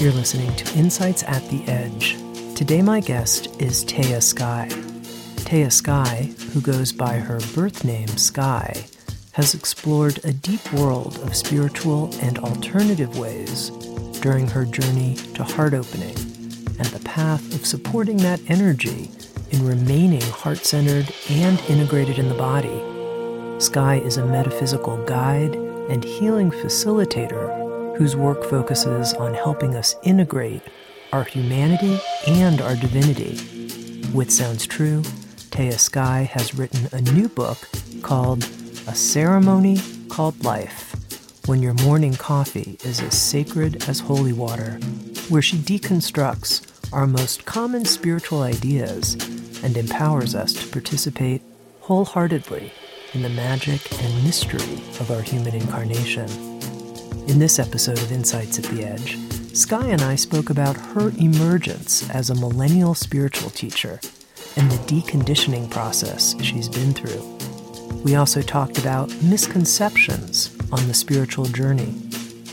You're listening to Insights at the Edge. Today, my guest is Tehya Sky. Tehya Sky, who goes by her birth name Sky, has explored a deep world of spiritual and alternative ways during her journey to heart opening and the path of supporting that energy in remaining heart centered and integrated in the body. Sky is a metaphysical guide and healing facilitator whose work focuses on helping us integrate our humanity and our divinity. With Sounds True, Tehya Sky has written a new book called A Ceremony Called Life When Your Morning Coffee is as Sacred as Holy Water, where she deconstructs our most common spiritual ideas and empowers us to participate wholeheartedly in the magic and mystery of our human incarnation. In this episode of Insights at the Edge, Sky and I spoke about her emergence as a millennial spiritual teacher and the deconditioning process she's been through. We also talked about misconceptions on the spiritual journey,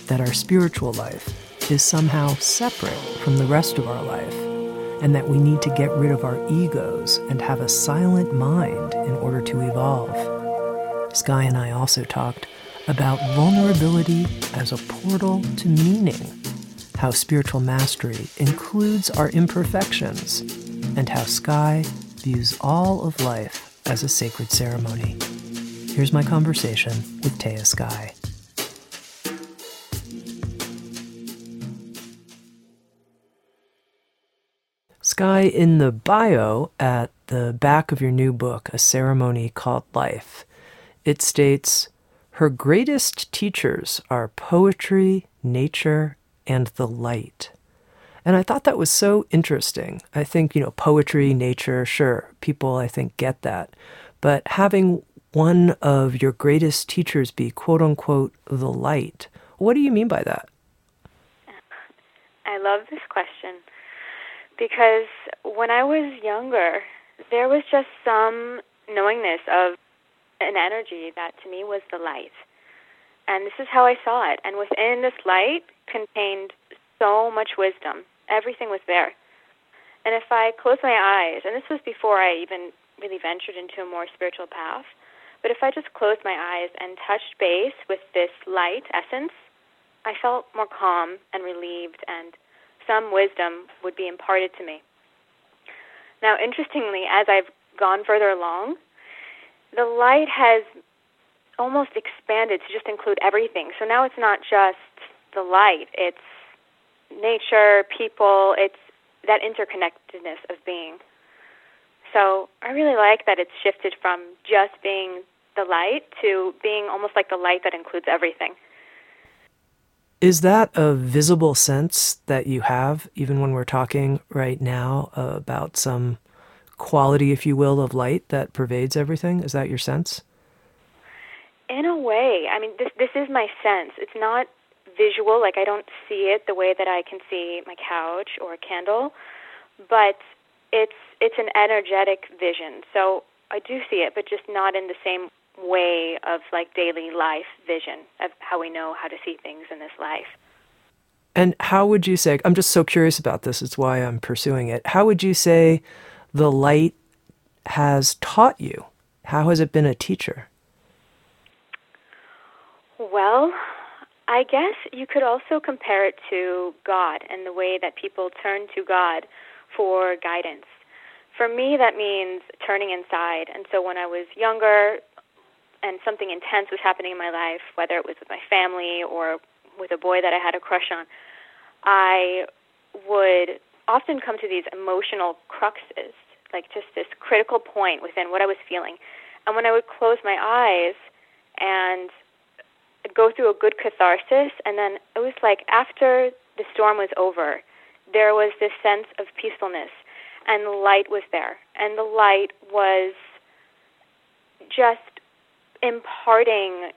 that our spiritual life is somehow separate from the rest of our life, and that we need to get rid of our egos and have a silent mind in order to evolve. Sky and I also talked about vulnerability as a portal to meaning, how spiritual mastery includes our imperfections, and how Sky views all of life as a sacred ceremony. Here's my conversation with Tehya Sky. Sky, in the bio at the back of your new book, A Ceremony Called Life, it states, her greatest teachers are poetry, nature, and the light. And I thought that was so interesting. I think, you know, poetry, nature, sure, people I think get that. But having one of your greatest teachers be quote unquote the light, what do you mean by that? I love this question because when I was younger, there was just some knowingness of an energy that to me was the light. And this is how I saw it. And within this light contained so much wisdom. Everything was there. And if I closed my eyes, and this was before I even really ventured into a more spiritual path, but if I just closed my eyes and touched base with this light essence, I felt more calm and relieved, and some wisdom would be imparted to me. Now, interestingly, as I've gone further along, the light has almost expanded to just include everything. So now it's not just the light, it's nature, people, it's that interconnectedness of being. So I really like that it's shifted from just being the light to being almost like the light that includes everything. Is that a visible sense that you have, even when we're talking right now about some quality, if you will, of light that pervades everything? Is that your sense? In a way, I mean, this this is my sense. It's not visual, like I don't see it the way that I can see my couch or a candle, but it's it's an energetic vision. So I do see it, but just not in the same way of like daily life vision of how we know how to see things in this life. And how would you say? I'm just so curious about this. It's why I'm pursuing it. How would you say the light has taught you? How has it been a teacher? Well, I guess you could also compare it to God and the way that people turn to God for guidance. For me, that means turning inside. And so when I was younger and something intense was happening in my life, whether it was with my family or with a boy that I had a crush on, I would often come to these emotional cruxes like just this critical point within what I was feeling. And when I would close my eyes and go through a good catharsis, and then it was like after the storm was over, there was this sense of peacefulness, and the light was there, and the light was just imparting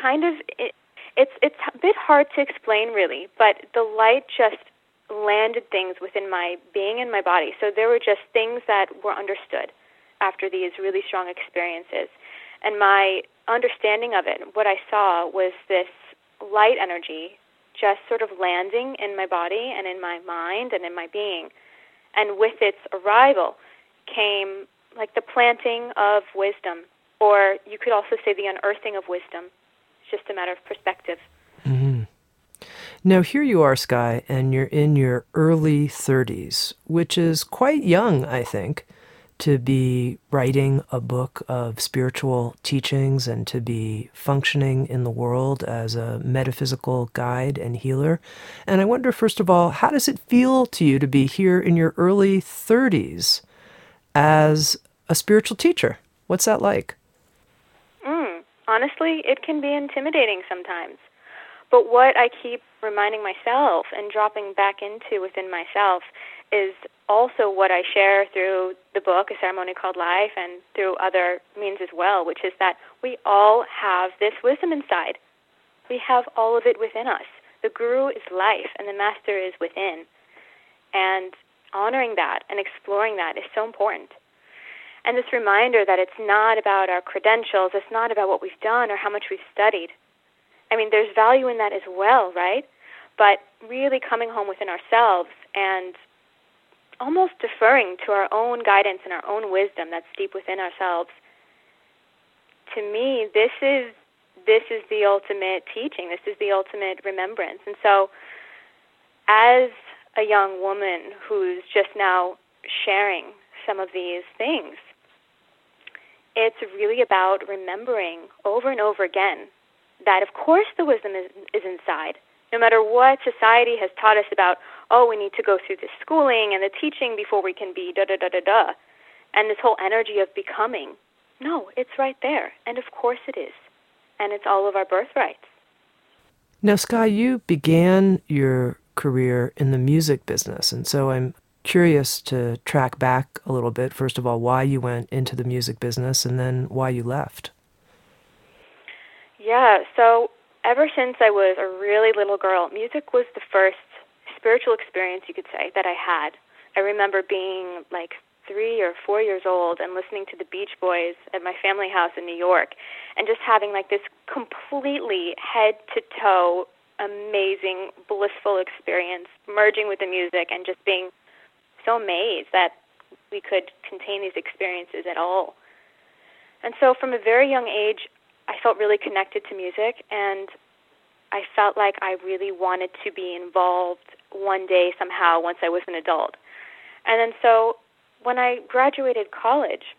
kind of it, it's it's a bit hard to explain really, but the light just landed things within my being and my body. So there were just things that were understood after these really strong experiences. And my understanding of it, what I saw was this light energy just sort of landing in my body and in my mind and in my being. And with its arrival came like the planting of wisdom, or you could also say the unearthing of wisdom. It's just a matter of perspective. Now, here you are, Sky, and you're in your early 30s, which is quite young, I think to be writing a book of spiritual teachings and to be functioning in the world as a metaphysical guide and healer. And I wonder, first of all, how does it feel to you to be here in your early 30s as a spiritual teacher? What's that like? Mm, honestly, it can be intimidating sometimes. But what I keep reminding myself and dropping back into within myself is also what I share through the book, A Ceremony Called Life, and through other means as well, which is that we all have this wisdom inside. We have all of it within us. The guru is life, and the master is within. And honoring that and exploring that is so important. And this reminder that it's not about our credentials, it's not about what we've done or how much we've studied. I mean, there's value in that as well, right? But really coming home within ourselves and almost deferring to our own guidance and our own wisdom that's deep within ourselves. To me, this is this is the ultimate teaching. This is the ultimate remembrance. And so, as a young woman who's just now sharing some of these things, it's really about remembering over and over again that, of course, the wisdom is, is inside. No matter what society has taught us about, oh, we need to go through the schooling and the teaching before we can be da da da da da, and this whole energy of becoming. No, it's right there. And of course it is. And it's all of our birthrights. Now, Sky, you began your career in the music business. And so I'm curious to track back a little bit. First of all, why you went into the music business and then why you left. Yeah, so ever since I was a really little girl, music was the first spiritual experience, you could say, that I had. I remember being like three or four years old and listening to the Beach Boys at my family house in New York and just having like this completely head to toe amazing, blissful experience, merging with the music and just being so amazed that we could contain these experiences at all. And so from a very young age, I felt really connected to music and I felt like I really wanted to be involved one day somehow once I was an adult. And then so when I graduated college,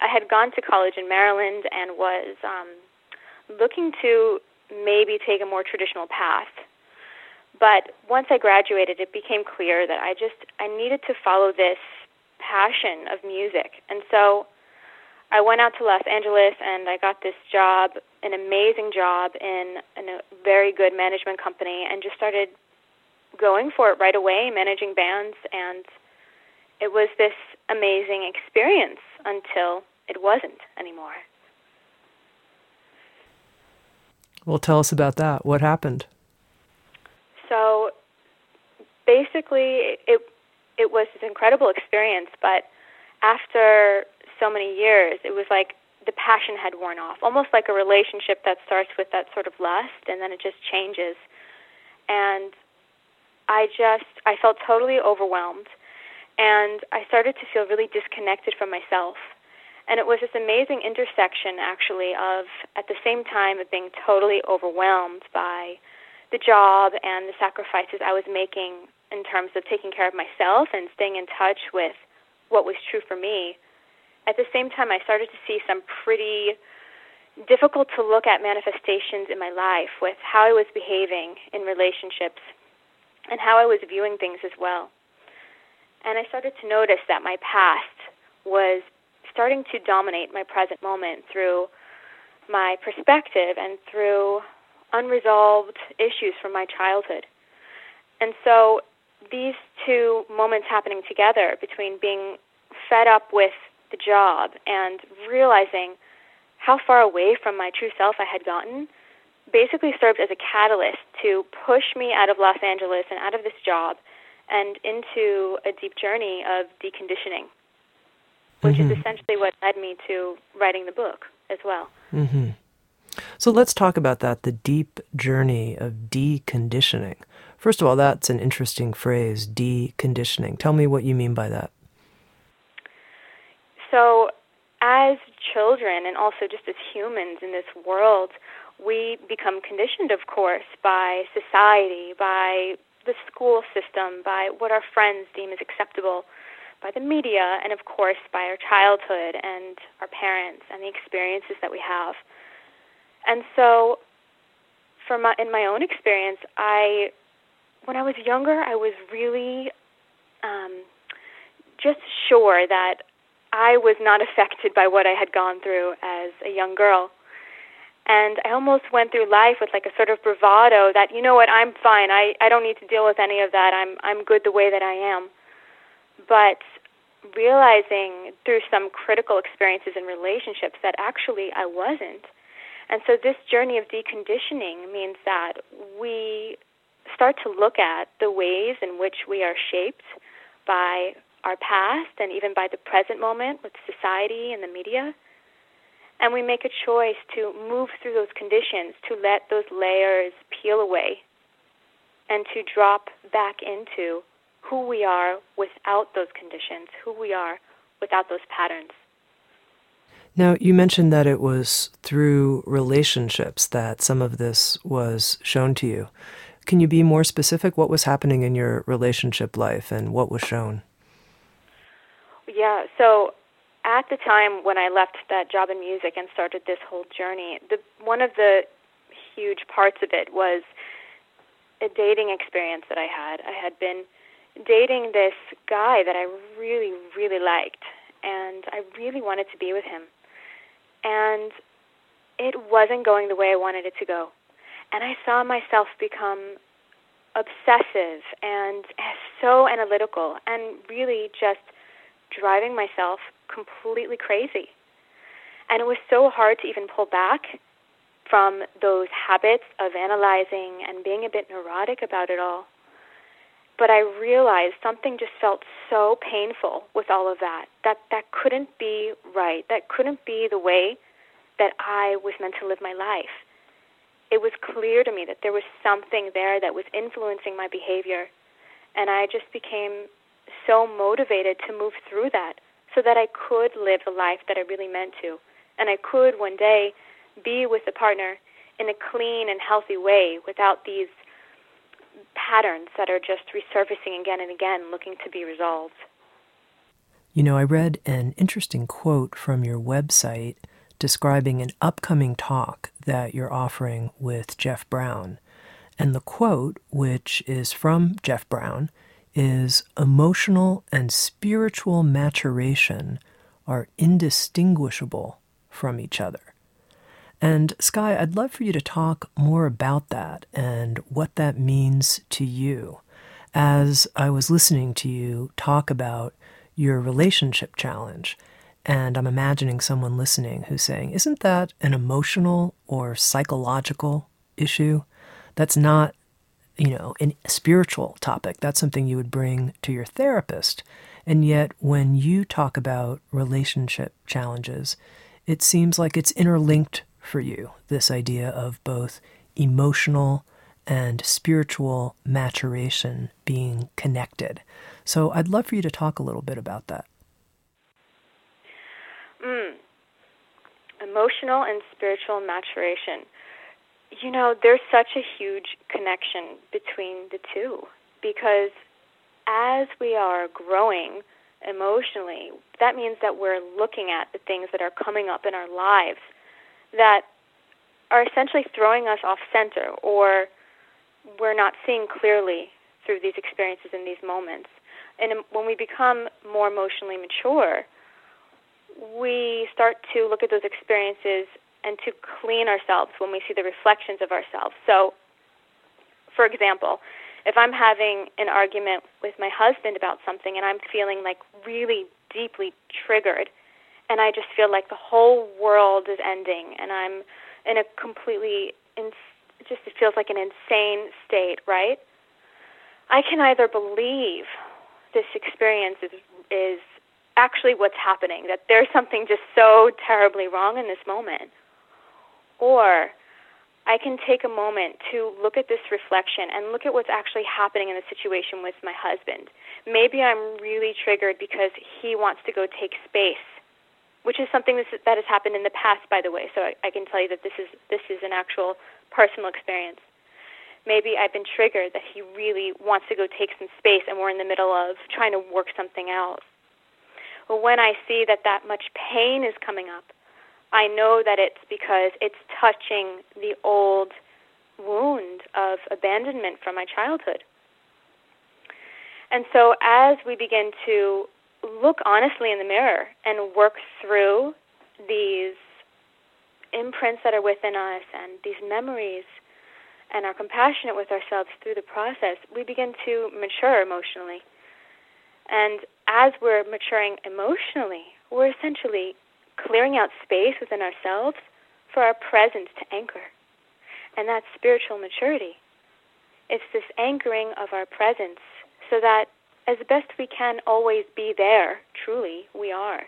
I had gone to college in Maryland and was um, looking to maybe take a more traditional path. But once I graduated, it became clear that I just I needed to follow this passion of music. And so I went out to Los Angeles and I got this job, an amazing job in, in a very good management company, and just started going for it right away, managing bands, and it was this amazing experience until it wasn't anymore. Well, tell us about that. What happened? So, basically, it it was this incredible experience, but after so many years, it was like the passion had worn off, almost like a relationship that starts with that sort of lust and then it just changes. And I just I felt totally overwhelmed and I started to feel really disconnected from myself. And it was this amazing intersection actually of at the same time of being totally overwhelmed by the job and the sacrifices I was making in terms of taking care of myself and staying in touch with what was true for me at the same time, I started to see some pretty difficult to look at manifestations in my life with how I was behaving in relationships and how I was viewing things as well. And I started to notice that my past was starting to dominate my present moment through my perspective and through unresolved issues from my childhood. And so these two moments happening together between being fed up with the job and realizing how far away from my true self I had gotten basically served as a catalyst to push me out of Los Angeles and out of this job and into a deep journey of deconditioning, which mm-hmm. is essentially what led me to writing the book as well. Mm-hmm. So let's talk about that the deep journey of deconditioning. First of all, that's an interesting phrase, deconditioning. Tell me what you mean by that. So, as children and also just as humans in this world, we become conditioned, of course, by society, by the school system, by what our friends deem as acceptable, by the media, and of course by our childhood and our parents and the experiences that we have. And so, from my, in my own experience, I, when I was younger, I was really um, just sure that I was not affected by what I had gone through as a young girl. And I almost went through life with like a sort of bravado that, you know what, I'm fine. I, I don't need to deal with any of that. I'm I'm good the way that I am. But realizing through some critical experiences and relationships that actually I wasn't. And so this journey of deconditioning means that we start to look at the ways in which we are shaped by our past and even by the present moment with society and the media and we make a choice to move through those conditions, to let those layers peel away, and to drop back into who we are without those conditions, who we are without those patterns. Now, you mentioned that it was through relationships that some of this was shown to you. Can you be more specific? What was happening in your relationship life and what was shown? Yeah, so at the time when I left that job in music and started this whole journey, the one of the huge parts of it was a dating experience that I had. I had been dating this guy that I really, really liked, and I really wanted to be with him. And it wasn't going the way I wanted it to go. And I saw myself become obsessive and so analytical and really just driving myself completely crazy. And it was so hard to even pull back from those habits of analyzing and being a bit neurotic about it all. But I realized something just felt so painful with all of that, that that couldn't be right. That couldn't be the way that I was meant to live my life. It was clear to me that there was something there that was influencing my behavior. And I just became so motivated to move through that so that I could live the life that I really meant to. And I could one day be with a partner in a clean and healthy way without these patterns that are just resurfacing again and again, looking to be resolved. You know, I read an interesting quote from your website describing an upcoming talk that you're offering with Jeff Brown. And the quote, which is from Jeff Brown, is emotional and spiritual maturation are indistinguishable from each other. And Sky, I'd love for you to talk more about that and what that means to you. As I was listening to you talk about your relationship challenge, and I'm imagining someone listening who's saying, Isn't that an emotional or psychological issue? That's not you know, a spiritual topic. That's something you would bring to your therapist. And yet, when you talk about relationship challenges, it seems like it's interlinked for you this idea of both emotional and spiritual maturation being connected. So, I'd love for you to talk a little bit about that. Mm. Emotional and spiritual maturation. You know, there's such a huge connection between the two because as we are growing emotionally, that means that we're looking at the things that are coming up in our lives that are essentially throwing us off center or we're not seeing clearly through these experiences in these moments. and um, when we become more emotionally mature, we start to look at those experiences and to clean ourselves when we see the reflections of ourselves. So, for example, if I'm having an argument with my husband about something and I'm feeling like really deeply triggered, and I just feel like the whole world is ending, and I'm in a completely, in, just it feels like an insane state, right? I can either believe this experience is is actually what's happening, that there's something just so terribly wrong in this moment, or I can take a moment to look at this reflection and look at what's actually happening in the situation with my husband. Maybe I'm really triggered because he wants to go take space, which is something that has happened in the past, by the way. So I, I can tell you that this is this is an actual personal experience. Maybe I've been triggered that he really wants to go take some space, and we're in the middle of trying to work something out. When I see that that much pain is coming up, I know that it's because it's touching the old wound of abandonment from my childhood. And so, as we begin to look honestly in the mirror and work through these imprints that are within us and these memories and are compassionate with ourselves through the process, we begin to mature emotionally. And as we're maturing emotionally, we're essentially clearing out space within ourselves for our presence to anchor. And that's spiritual maturity. It's this anchoring of our presence so that as best we can always be there, truly, we are.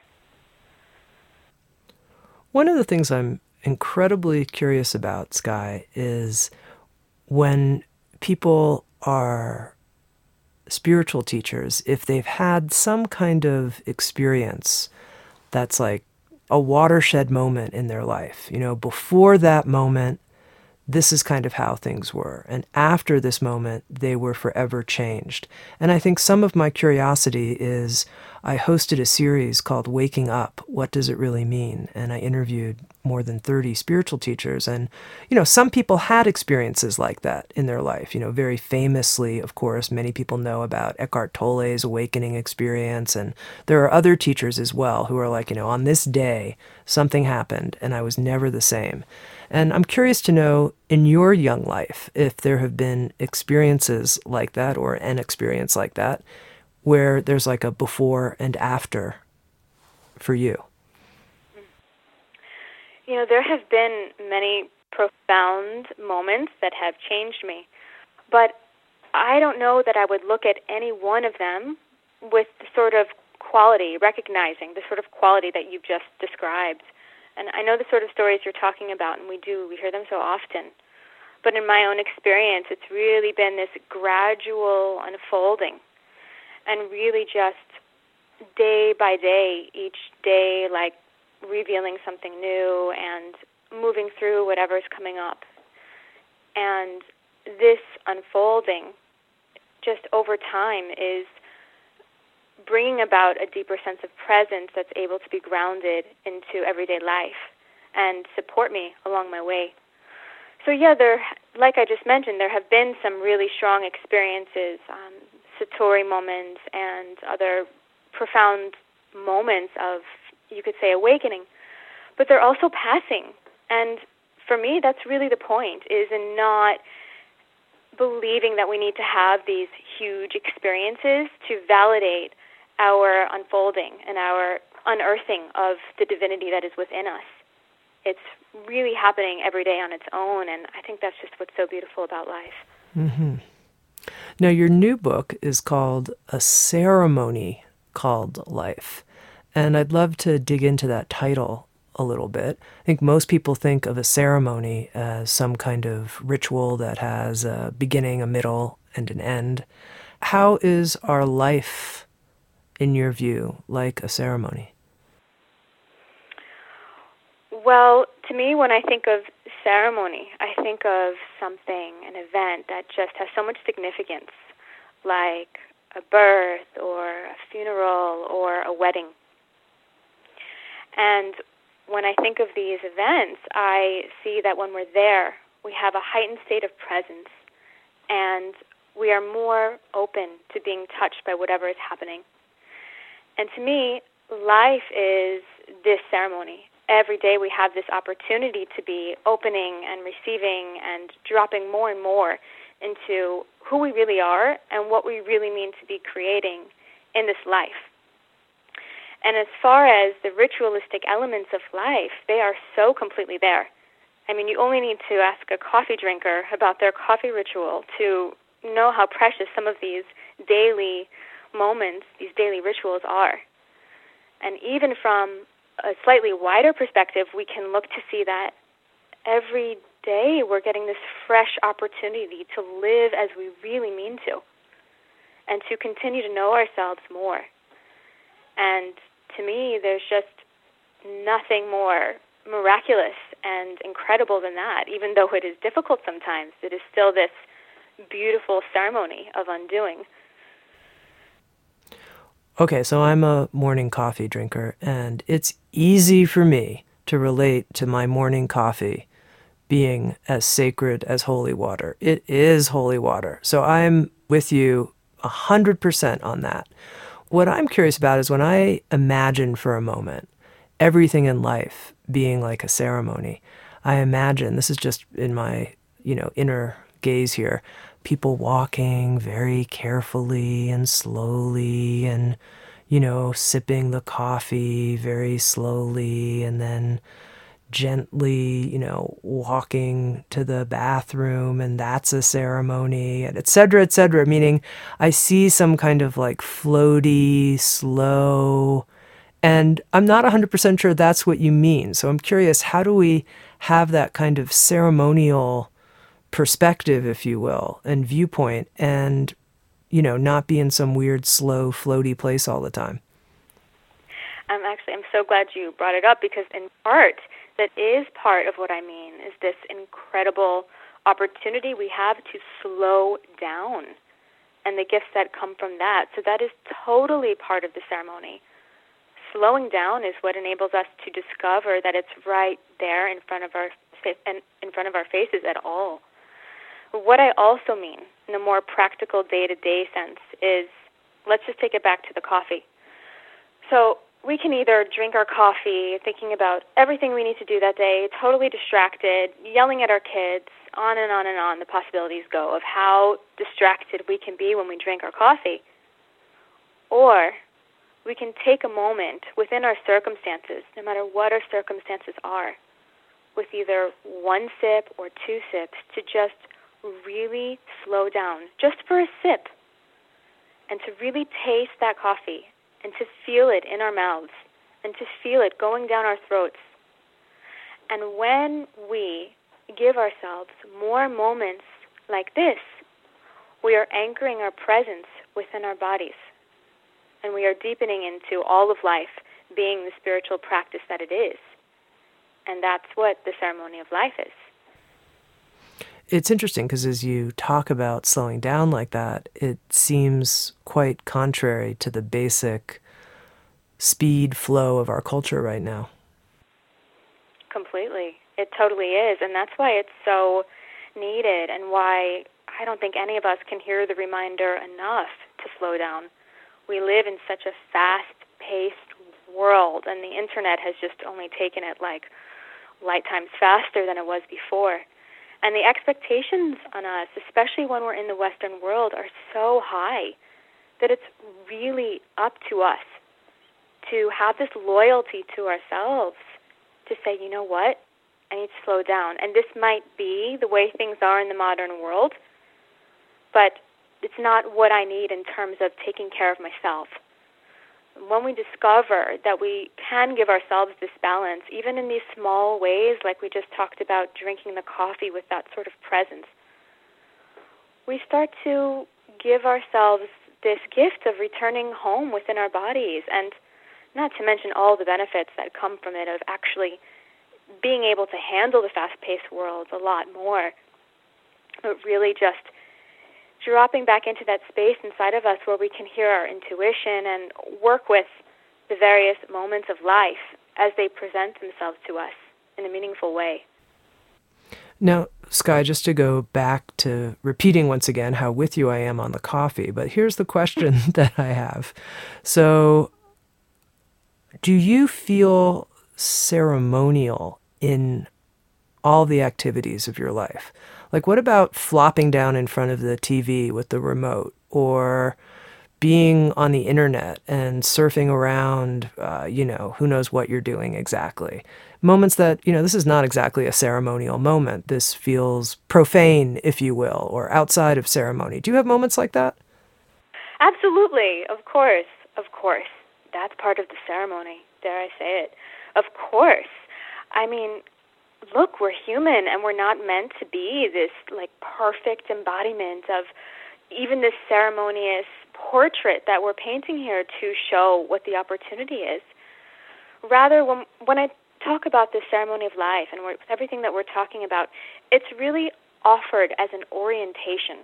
One of the things I'm incredibly curious about, Sky, is when people are spiritual teachers, if they've had some kind of experience that's like a watershed moment in their life. You know, before that moment, this is kind of how things were. And after this moment, they were forever changed. And I think some of my curiosity is I hosted a series called Waking Up What Does It Really Mean? And I interviewed more than 30 spiritual teachers. And, you know, some people had experiences like that in their life. You know, very famously, of course, many people know about Eckhart Tolle's awakening experience. And there are other teachers as well who are like, you know, on this day, something happened and I was never the same. And I'm curious to know in your young life if there have been experiences like that or an experience like that where there's like a before and after for you. You know, there have been many profound moments that have changed me, but I don't know that I would look at any one of them with the sort of quality, recognizing the sort of quality that you've just described. And I know the sort of stories you're talking about, and we do, we hear them so often. But in my own experience, it's really been this gradual unfolding and really just day by day, each day, like revealing something new and moving through whatever's coming up. And this unfolding, just over time, is bringing about a deeper sense of presence that's able to be grounded into everyday life and support me along my way. So yeah, there, like I just mentioned, there have been some really strong experiences, um, satori moments, and other profound moments of, you could say, awakening. But they're also passing, and for me, that's really the point: is in not believing that we need to have these huge experiences to validate our unfolding and our unearthing of the divinity that is within us. It's really happening every day on its own, and I think that's just what's so beautiful about life. Mm-hmm. Now, your new book is called A Ceremony Called Life, and I'd love to dig into that title a little bit. I think most people think of a ceremony as some kind of ritual that has a beginning, a middle, and an end. How is our life in your view, like a ceremony? Well, to me, when I think of ceremony, I think of something, an event that just has so much significance, like a birth or a funeral or a wedding. And when I think of these events, I see that when we're there, we have a heightened state of presence and we are more open to being touched by whatever is happening. And to me, life is this ceremony. Every day we have this opportunity to be opening and receiving and dropping more and more into who we really are and what we really mean to be creating in this life. And as far as the ritualistic elements of life, they are so completely there. I mean, you only need to ask a coffee drinker about their coffee ritual to know how precious some of these daily moments, these daily rituals are. And even from a slightly wider perspective, we can look to see that every day we're getting this fresh opportunity to live as we really mean to and to continue to know ourselves more. And to me, there's just nothing more miraculous and incredible than that. Even though it is difficult sometimes, it is still this beautiful ceremony of undoing. Okay, so I'm a morning coffee drinker, and it's easy for me to relate to my morning coffee being as sacred as holy water. It is holy water. So I'm with you 100% on that. What I'm curious about is when I imagine for a moment everything in life being like a ceremony, I imagine this is just in my, you know, inner gaze here, people walking very carefully and slowly and you know, sipping the coffee very slowly and then gently, you know, walking to the bathroom and that's a ceremony, and et cetera, et cetera. Meaning, I see some kind of like floaty, slow, and I'm not 100% sure that's what you mean. So I'm curious, how do we have that kind of ceremonial perspective, if you will, and viewpoint, and, you know, not be in some weird, slow, floaty place all the time? I'm actually I'm so glad you brought it up because in part that is part of what I mean is this incredible opportunity we have to slow down and the gifts that come from that. So that is totally part of the ceremony. Slowing down is what enables us to discover that it's right there in front of our in front of our faces at all. What I also mean in a more practical day-to-day sense is let's just take it back to the coffee. So we can either drink our coffee thinking about everything we need to do that day, totally distracted, yelling at our kids, on and on and on the possibilities go of how distracted we can be when we drink our coffee. Or we can take a moment within our circumstances, no matter what our circumstances are, with either one sip or two sips to just really slow down, just for a sip, and to really taste that coffee and to feel it in our mouths and to feel it going down our throats. And when we give ourselves more moments like this, we are anchoring our presence within our bodies. And we are deepening into all of life being the spiritual practice that it is. And that's what the ceremony of life is it's interesting because as you talk about slowing down like that, it seems quite contrary to the basic speed flow of our culture right now. Completely. It totally is. And that's why it's so needed and why I don't think any of us can hear the reminder enough to slow down. We live in such a fast paced world, and the internet has just only taken it like light times faster than it was before. And the expectations on us, especially when we're in the Western world, are so high that it's really up to us to have this loyalty to ourselves to say, you know what, I need to slow down. And this might be the way things are in the modern world, but it's not what I need in terms of taking care of myself when we discover that we can give ourselves this balance, even in these small ways, like we just talked about drinking the coffee with that sort of presence, we start to give ourselves this gift of returning home within our bodies, and not to mention all the benefits that come from it of actually being able to handle the fast paced world a lot more. But really just dropping back into that space inside of us where we can hear our intuition and work with the various moments of life as they present themselves to us in a meaningful way. Now, Sky, just to go back to repeating once again how with you I am on the coffee, but here's the question that I have. So, do you feel ceremonial in all the activities of your life? Like, what about flopping down in front of the TV with the remote or being on the internet and surfing around, uh, you know, who knows what you're doing exactly? Moments that, you know, this is not exactly a ceremonial moment. This feels profane, if you will, or outside of ceremony. Do you have moments like that? Absolutely. Of course. Of course. That's part of the ceremony. Dare I say it? Of course. I mean, look, we're human and we're not meant to be this like perfect embodiment of even this ceremonious portrait that we're painting here to show what the opportunity is. Rather, when when I talk about the ceremony of life and everything that we're talking about, it's really offered as an orientation,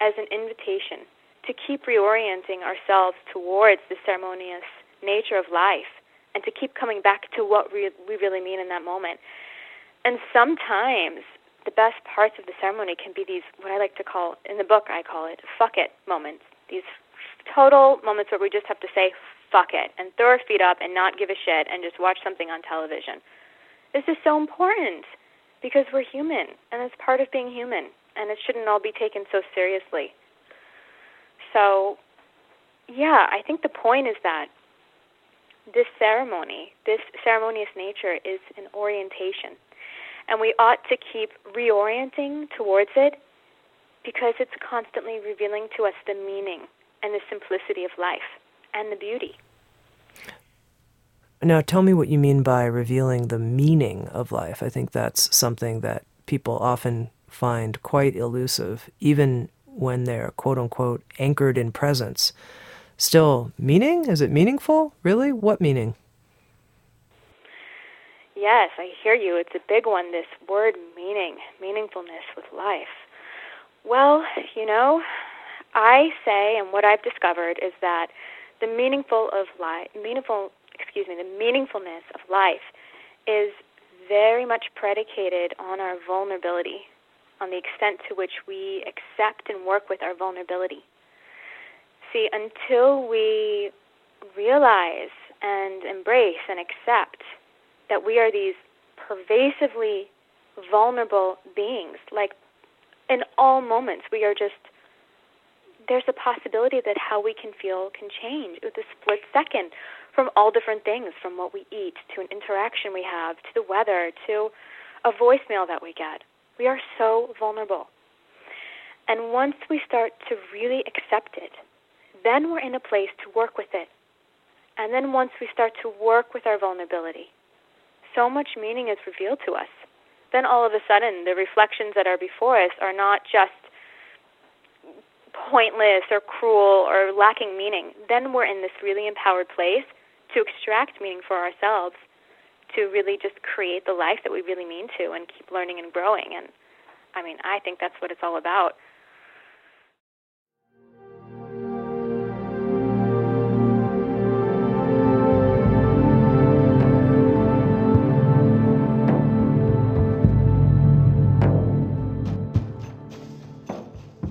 as an invitation to keep reorienting ourselves towards the ceremonious nature of life and to keep coming back to what we really mean in that moment. And sometimes the best parts of the ceremony can be these, what I like to call, in the book, I call it fuck it moments. These total moments where we just have to say fuck it and throw our feet up and not give a shit and just watch something on television. This is so important because we're human and it's part of being human and it shouldn't all be taken so seriously. So, yeah, I think the point is that this ceremony, this ceremonious nature, is an orientation and we ought to keep reorienting towards it because it's constantly revealing to us the meaning and the simplicity of life and the beauty. Now, tell me what you mean by revealing the meaning of life. I think that's something that people often find quite elusive, even when they're quote unquote anchored in presence. Still, meaning? Is it meaningful? Really? What meaning? Yes, I hear you. It's a big one, this word meaning, meaningfulness with life. Well, you know, I say, and what I've discovered is that the meaningful of life, meaningful, excuse me, the meaningfulness of life is very much predicated on our vulnerability, on the extent to which we accept and work with our vulnerability. See, until we realize and embrace and accept that we are these pervasively vulnerable beings. Like in all moments, we are just, there's a possibility that how we can feel can change with a split second from all different things, from what we eat to an interaction we have to the weather to a voicemail that we get. We are so vulnerable. And once we start to really accept it, then we're in a place to work with it. And then once we start to work with our vulnerability, so much meaning is revealed to us. Then all of a sudden, the reflections that are before us are not just pointless or cruel or lacking meaning. Then we're in this really empowered place to extract meaning for ourselves, to really just create the life that we really mean to and keep learning and growing. And I mean, I think that's what it's all about.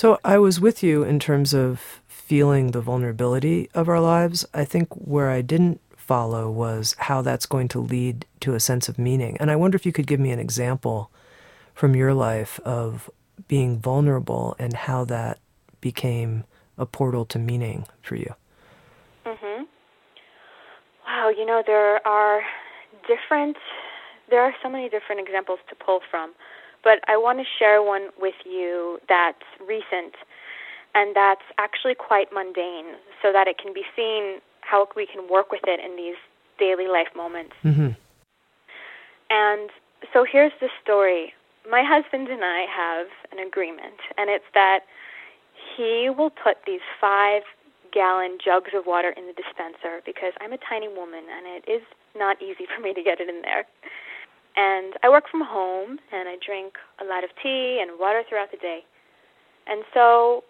So I was with you in terms of feeling the vulnerability of our lives. I think where I didn't follow was how that's going to lead to a sense of meaning. And I wonder if you could give me an example from your life of being vulnerable and how that became a portal to meaning for you. Mhm. Wow, you know there are different there are so many different examples to pull from. But I want to share one with you that's recent and that's actually quite mundane so that it can be seen how we can work with it in these daily life moments. Mm-hmm. And so here's the story. My husband and I have an agreement, and it's that he will put these five gallon jugs of water in the dispenser because I'm a tiny woman and it is not easy for me to get it in there. And I work from home and I drink a lot of tea and water throughout the day. And so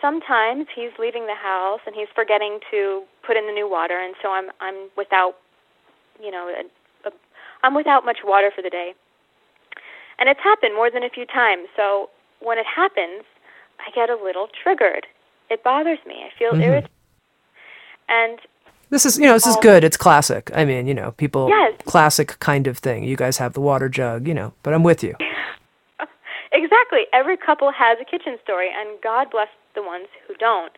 sometimes he's leaving the house and he's forgetting to put in the new water and so I'm I'm without you know a, a, I'm without much water for the day. And it's happened more than a few times. So when it happens, I get a little triggered. It bothers me. I feel mm-hmm. irritated. And this is, you know, this is um, good. It's classic. I mean, you know, people, yes. classic kind of thing. You guys have the water jug, you know, but I'm with you. exactly. Every couple has a kitchen story, and God bless the ones who don't.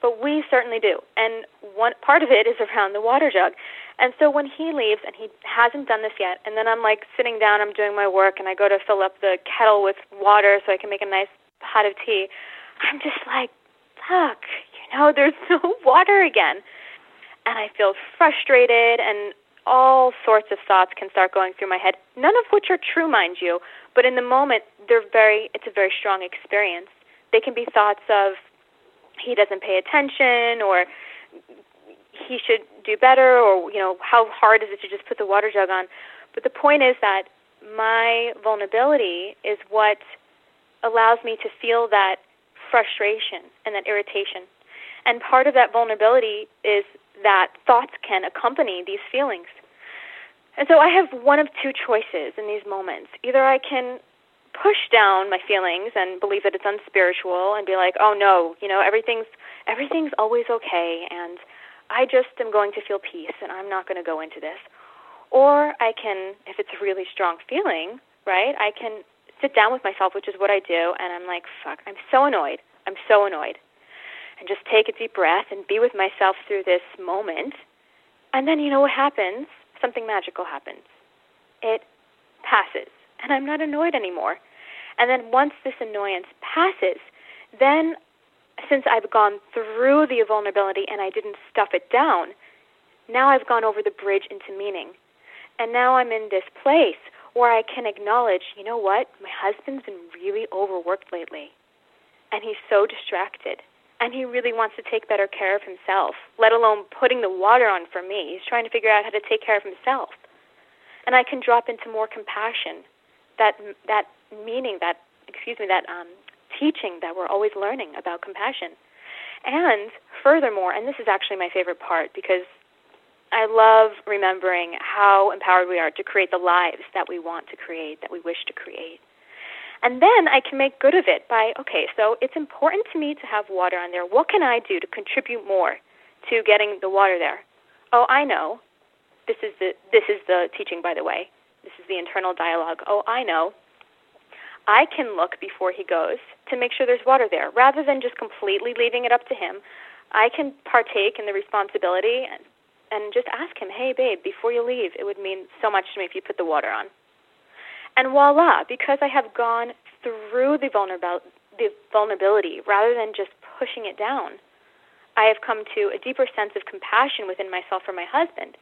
But we certainly do. And one part of it is around the water jug. And so when he leaves, and he hasn't done this yet, and then I'm like sitting down, I'm doing my work, and I go to fill up the kettle with water so I can make a nice pot of tea, I'm just like, fuck, you know, there's no water again. And I feel frustrated, and all sorts of thoughts can start going through my head, none of which are true, mind you, but in the moment, they're very, it's a very strong experience. They can be thoughts of, he doesn't pay attention, or he should do better or you know how hard is it to just put the water jug on but the point is that my vulnerability is what allows me to feel that frustration and that irritation and part of that vulnerability is that thoughts can accompany these feelings and so i have one of two choices in these moments either i can push down my feelings and believe that it's unspiritual and be like oh no you know everything's everything's always okay and I just am going to feel peace and I'm not going to go into this. Or I can, if it's a really strong feeling, right, I can sit down with myself, which is what I do, and I'm like, fuck, I'm so annoyed. I'm so annoyed. And just take a deep breath and be with myself through this moment. And then you know what happens? Something magical happens. It passes, and I'm not annoyed anymore. And then once this annoyance passes, then since I've gone through the vulnerability and I didn't stuff it down, now I've gone over the bridge into meaning. And now I'm in this place where I can acknowledge, you know what? My husband's been really overworked lately. And he's so distracted. And he really wants to take better care of himself, let alone putting the water on for me. He's trying to figure out how to take care of himself. And I can drop into more compassion, that that meaning, that excuse me, that um, teaching that we're always learning about compassion. And furthermore, and this is actually my favorite part because I love remembering how empowered we are to create the lives that we want to create, that we wish to create. And then I can make good of it by, okay, so it's important to me to have water on there. What can I do to contribute more to getting the water there? Oh, I know. This is the this is the teaching by the way. This is the internal dialogue. Oh, I know. I can look before he goes to make sure there's water there rather than just completely leaving it up to him. I can partake in the responsibility and, and just ask him, hey, babe, before you leave, it would mean so much to me if you put the water on. And voila, because I have gone through the, vulnerabil- the vulnerability rather than just pushing it down, I have come to a deeper sense of compassion within myself for my husband.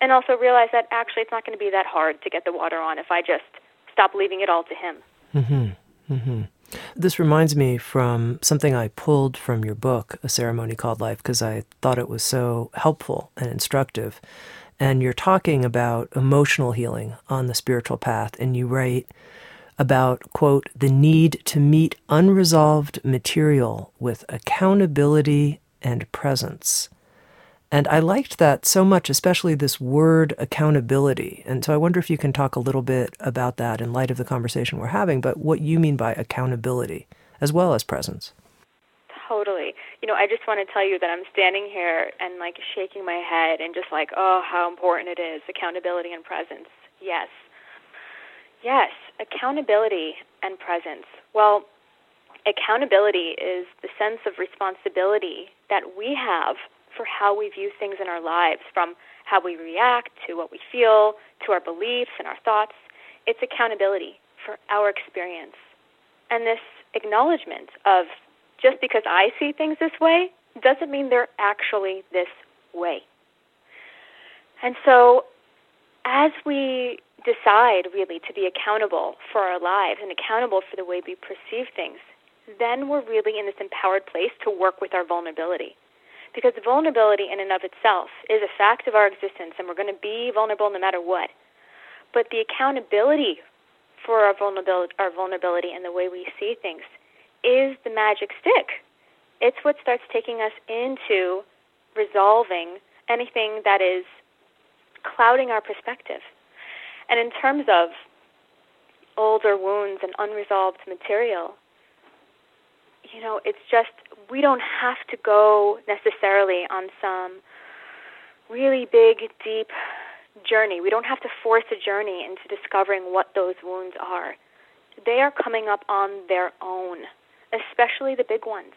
And also realize that actually it's not going to be that hard to get the water on if I just stop leaving it all to him. Mm-hmm. Mm-hmm. This reminds me from something I pulled from your book, A Ceremony Called Life, because I thought it was so helpful and instructive. And you're talking about emotional healing on the spiritual path, and you write about, quote, the need to meet unresolved material with accountability and presence. And I liked that so much, especially this word accountability. And so I wonder if you can talk a little bit about that in light of the conversation we're having, but what you mean by accountability as well as presence. Totally. You know, I just want to tell you that I'm standing here and like shaking my head and just like, oh, how important it is accountability and presence. Yes. Yes, accountability and presence. Well, accountability is the sense of responsibility that we have for how we view things in our lives, from how we react to what we feel to our beliefs and our thoughts. It's accountability for our experience. And this acknowledgement of just because I see things this way doesn't mean they're actually this way. And so, as we decide really to be accountable for our lives and accountable for the way we perceive things, then we're really in this empowered place to work with our vulnerability. Because vulnerability in and of itself is a fact of our existence, and we're going to be vulnerable no matter what. But the accountability for our vulnerability, our vulnerability and the way we see things is the magic stick. It's what starts taking us into resolving anything that is clouding our perspective. And in terms of older wounds and unresolved material, you know, it's just we don't have to go necessarily on some really big, deep journey. We don't have to force a journey into discovering what those wounds are. They are coming up on their own, especially the big ones.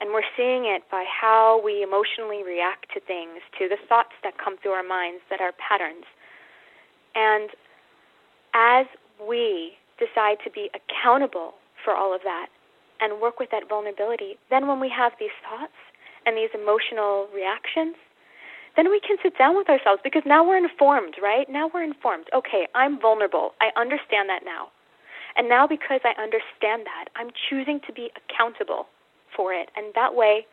And we're seeing it by how we emotionally react to things, to the thoughts that come through our minds that are patterns. And as we decide to be accountable for all of that and work with that vulnerability, then when we have these thoughts and these emotional reactions, then we can sit down with ourselves because now we're informed, right? Now we're informed. Okay, I'm vulnerable. I understand that now. And now because I understand that, I'm choosing to be accountable for it. And that way,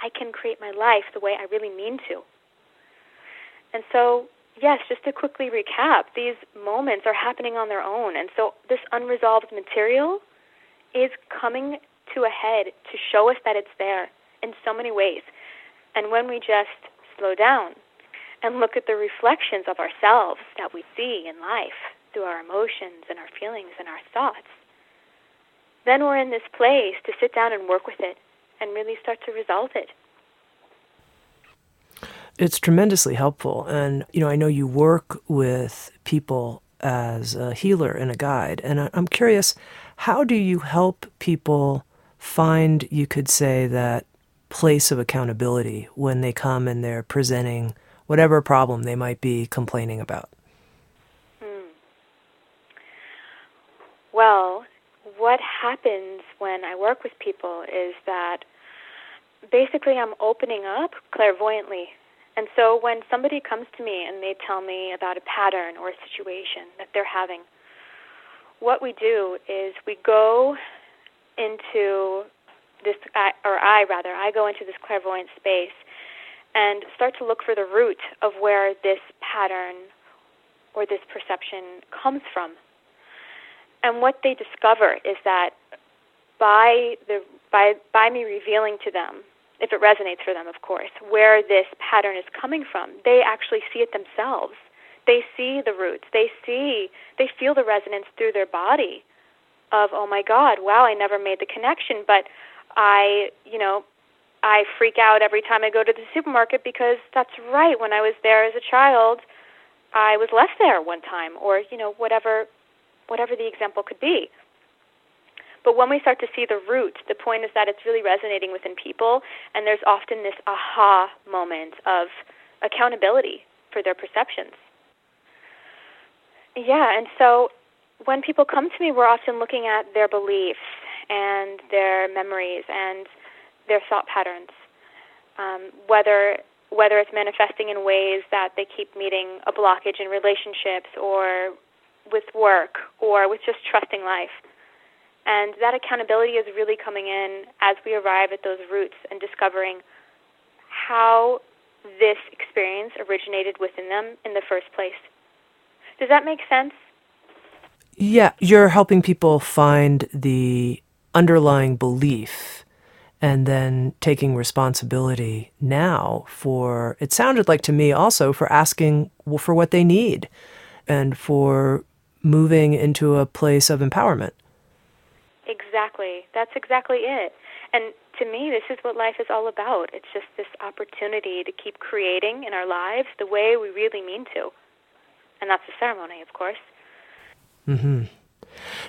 I can create my life the way I really mean to. And so, yes, just to quickly recap, these moments are happening on their own. And so, this unresolved material is coming to a head to show us that it's there in so many ways. And when we just slow down and look at the reflections of ourselves that we see in life through our emotions and our feelings and our thoughts, then we're in this place to sit down and work with it and really start to resolve it. It's tremendously helpful. And, you know, I know you work with people as a healer and a guide. And I'm curious, how do you help people find, you could say, that place of accountability when they come and they're presenting whatever problem they might be complaining about? Well, what happens when I work with people is that basically I'm opening up clairvoyantly. And so when somebody comes to me and they tell me about a pattern or a situation that they're having, what we do is we go into this, or I rather, I go into this clairvoyant space and start to look for the root of where this pattern or this perception comes from. And what they discover is that by the by by me revealing to them, if it resonates for them, of course, where this pattern is coming from, they actually see it themselves. They see the roots. They see they feel the resonance through their body of, oh my God, wow, I never made the connection, but I, you know, I freak out every time I go to the supermarket because that's right. When I was there as a child, I was left there one time, or you know, whatever, whatever the example could be. But when we start to see the root, the point is that it's really resonating within people, and there's often this aha moment of accountability for their perceptions. Yeah, and so when people come to me, we're often looking at their beliefs and their memories and their thought patterns, um, whether whether it's manifesting in ways that they keep meeting a blockage in relationships or with work or with just trusting life. And that accountability is really coming in as we arrive at those roots and discovering how this experience originated within them in the first place. Does that make sense? Yeah, you're helping people find the underlying belief and then taking responsibility now for it sounded like to me also for asking for what they need and for moving into a place of empowerment Exactly. That's exactly it. And to me, this is what life is all about. It's just this opportunity to keep creating in our lives the way we really mean to. And that's the ceremony, of course. Mm-hmm.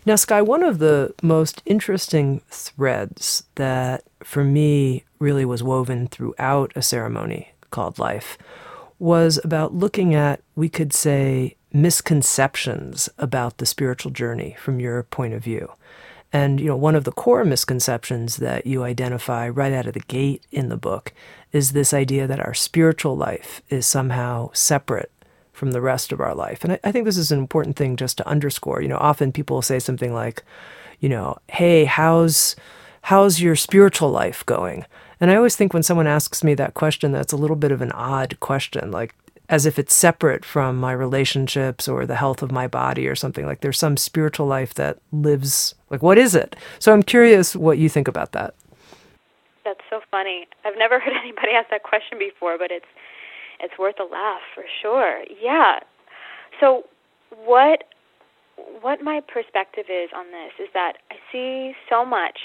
Now, Sky, one of the most interesting threads that for me really was woven throughout a ceremony called Life was about looking at, we could say, misconceptions about the spiritual journey from your point of view. And you know, one of the core misconceptions that you identify right out of the gate in the book is this idea that our spiritual life is somehow separate from the rest of our life. And I, I think this is an important thing just to underscore. You know, often people say something like, you know, hey, how's how's your spiritual life going? And I always think when someone asks me that question, that's a little bit of an odd question, like as if it's separate from my relationships or the health of my body or something. Like there's some spiritual life that lives, like, what is it? So I'm curious what you think about that. That's so funny. I've never heard anybody ask that question before, but it's it's worth a laugh for sure. Yeah. So what what my perspective is on this is that I see so much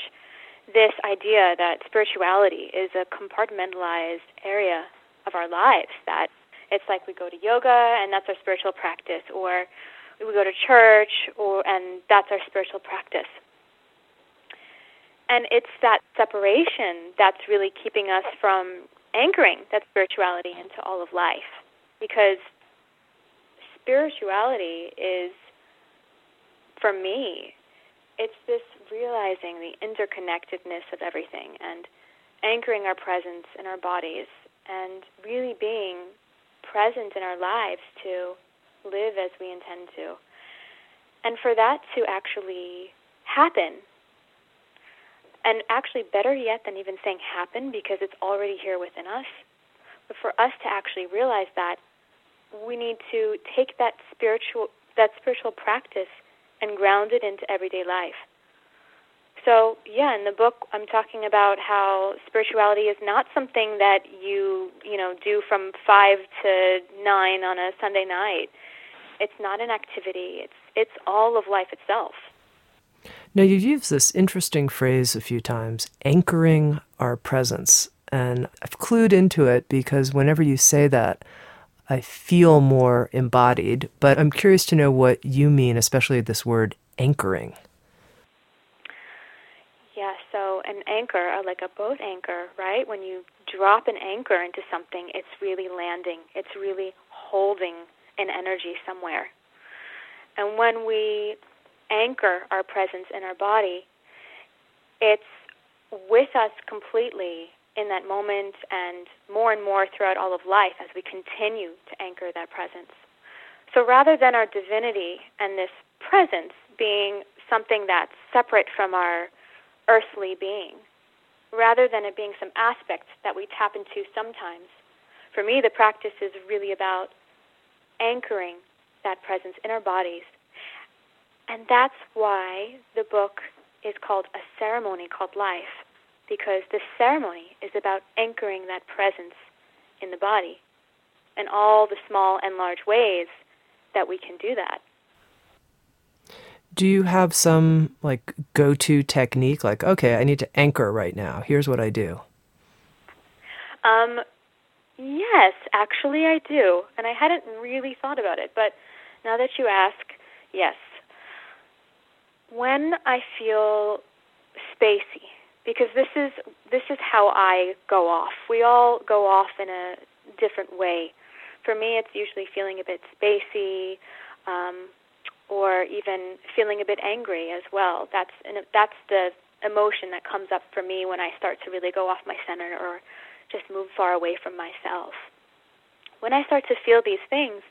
this idea that spirituality is a compartmentalized area of our lives that it's like we go to yoga and that's our spiritual practice or we go to church or and that's our spiritual practice and it's that separation that's really keeping us from anchoring that spirituality into all of life. Because spirituality is, for me, it's this realizing the interconnectedness of everything and anchoring our presence in our bodies and really being present in our lives to live as we intend to. And for that to actually happen and actually, better yet than even saying happen because it's already here within us. But for us to actually realize that, we need to take that spiritual that spiritual practice and ground it into everyday life. So, yeah, in the book I'm talking about how spirituality is not something that you, you know, do from 5 to 9 on a Sunday night. It's not an activity. It's it's all of life itself. Now, you've used this interesting phrase a few times anchoring our presence. And I've clued into it because whenever you say that, I feel more embodied. But I'm curious to know what you mean, especially this word anchoring. Yeah, so an anchor, uh, like a boat anchor, right? When you drop an anchor into something, it's really landing, it's really holding an energy somewhere. And when we anchor our presence in our body, it's with us completely in that moment and more and more throughout all of life as we continue to anchor that presence. So rather than our divinity and this presence being something that's separate from our earthly being, rather than it being some aspect that we tap into sometimes, for me the practice is really about anchoring that presence in our bodies and that's why the book is called A Ceremony Called Life, because the ceremony is about anchoring that presence in the body and all the small and large ways that we can do that. Do you have some like go-to technique like okay, I need to anchor right now. Here's what I do. Um yes, actually I do. And I hadn't really thought about it, but now that you ask, yes, when I feel spacey, because this is this is how I go off. We all go off in a different way. For me, it's usually feeling a bit spacey, um, or even feeling a bit angry as well. That's and that's the emotion that comes up for me when I start to really go off my center or just move far away from myself. When I start to feel these things,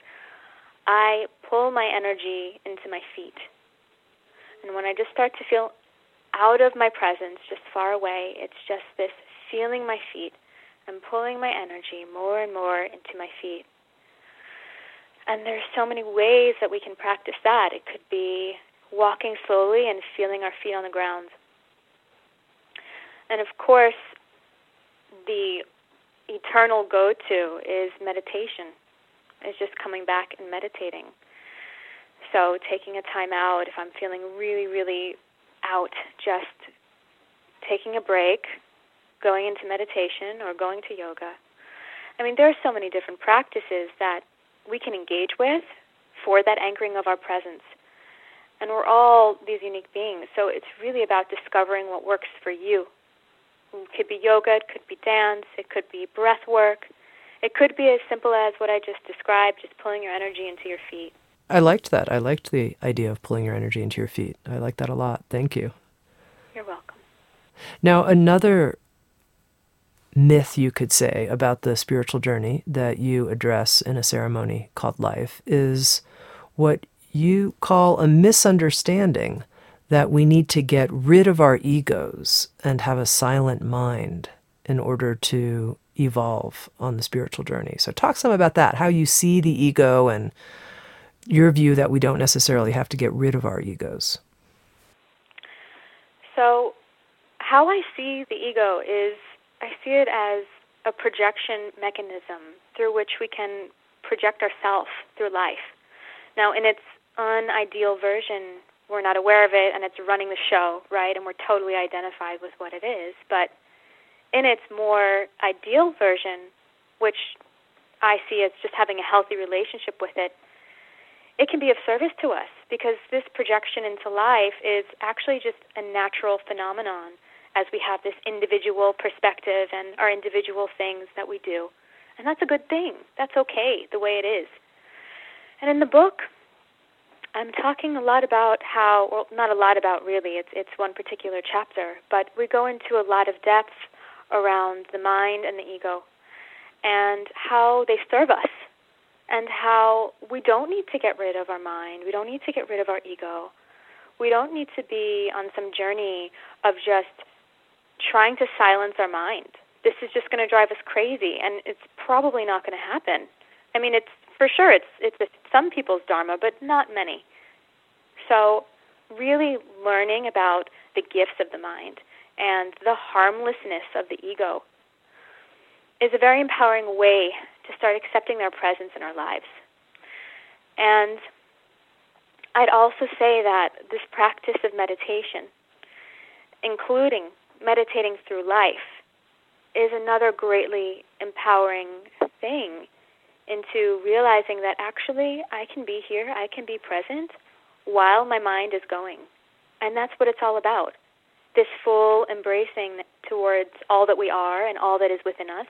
I pull my energy into my feet and when I just start to feel out of my presence, just far away, it's just this feeling my feet and pulling my energy more and more into my feet. And there's so many ways that we can practice that. It could be walking slowly and feeling our feet on the ground. And of course, the eternal go to is meditation, is just coming back and meditating. So taking a time out if I'm feeling really, really out, just taking a break, going into meditation or going to yoga. I mean, there are so many different practices that we can engage with for that anchoring of our presence. And we're all these unique beings, so it's really about discovering what works for you. It could be yoga, it could be dance, it could be breath work. It could be as simple as what I just described, just pulling your energy into your feet. I liked that. I liked the idea of pulling your energy into your feet. I like that a lot. Thank you. You're welcome. Now, another myth, you could say, about the spiritual journey that you address in a ceremony called Life is what you call a misunderstanding that we need to get rid of our egos and have a silent mind in order to evolve on the spiritual journey. So, talk some about that, how you see the ego and your view that we don't necessarily have to get rid of our egos. So, how I see the ego is I see it as a projection mechanism through which we can project ourselves through life. Now, in its unideal version, we're not aware of it and it's running the show, right? And we're totally identified with what it is. But in its more ideal version, which I see as just having a healthy relationship with it, it can be of service to us because this projection into life is actually just a natural phenomenon as we have this individual perspective and our individual things that we do. And that's a good thing. That's okay the way it is. And in the book, I'm talking a lot about how, well, not a lot about really, it's, it's one particular chapter, but we go into a lot of depth around the mind and the ego and how they serve us and how we don't need to get rid of our mind. We don't need to get rid of our ego. We don't need to be on some journey of just trying to silence our mind. This is just going to drive us crazy, and it's probably not going to happen. I mean, it's for sure it's it's some people's dharma, but not many. So, really learning about the gifts of the mind and the harmlessness of the ego is a very empowering way to start accepting their presence in our lives. And I'd also say that this practice of meditation, including meditating through life, is another greatly empowering thing into realizing that actually I can be here, I can be present while my mind is going. And that's what it's all about. This full embracing towards all that we are and all that is within us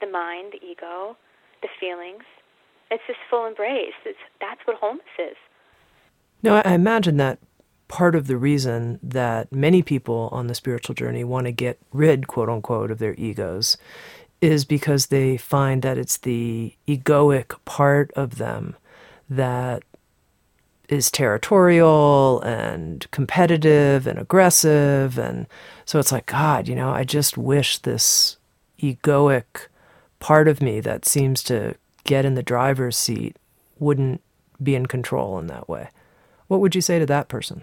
the mind, the ego, the feelings. It's this full embrace. It's, that's what wholeness is. Now, I imagine that part of the reason that many people on the spiritual journey want to get rid, quote unquote, of their egos is because they find that it's the egoic part of them that is territorial and competitive and aggressive. And so it's like, God, you know, I just wish this egoic part of me that seems to get in the driver's seat wouldn't be in control in that way. What would you say to that person?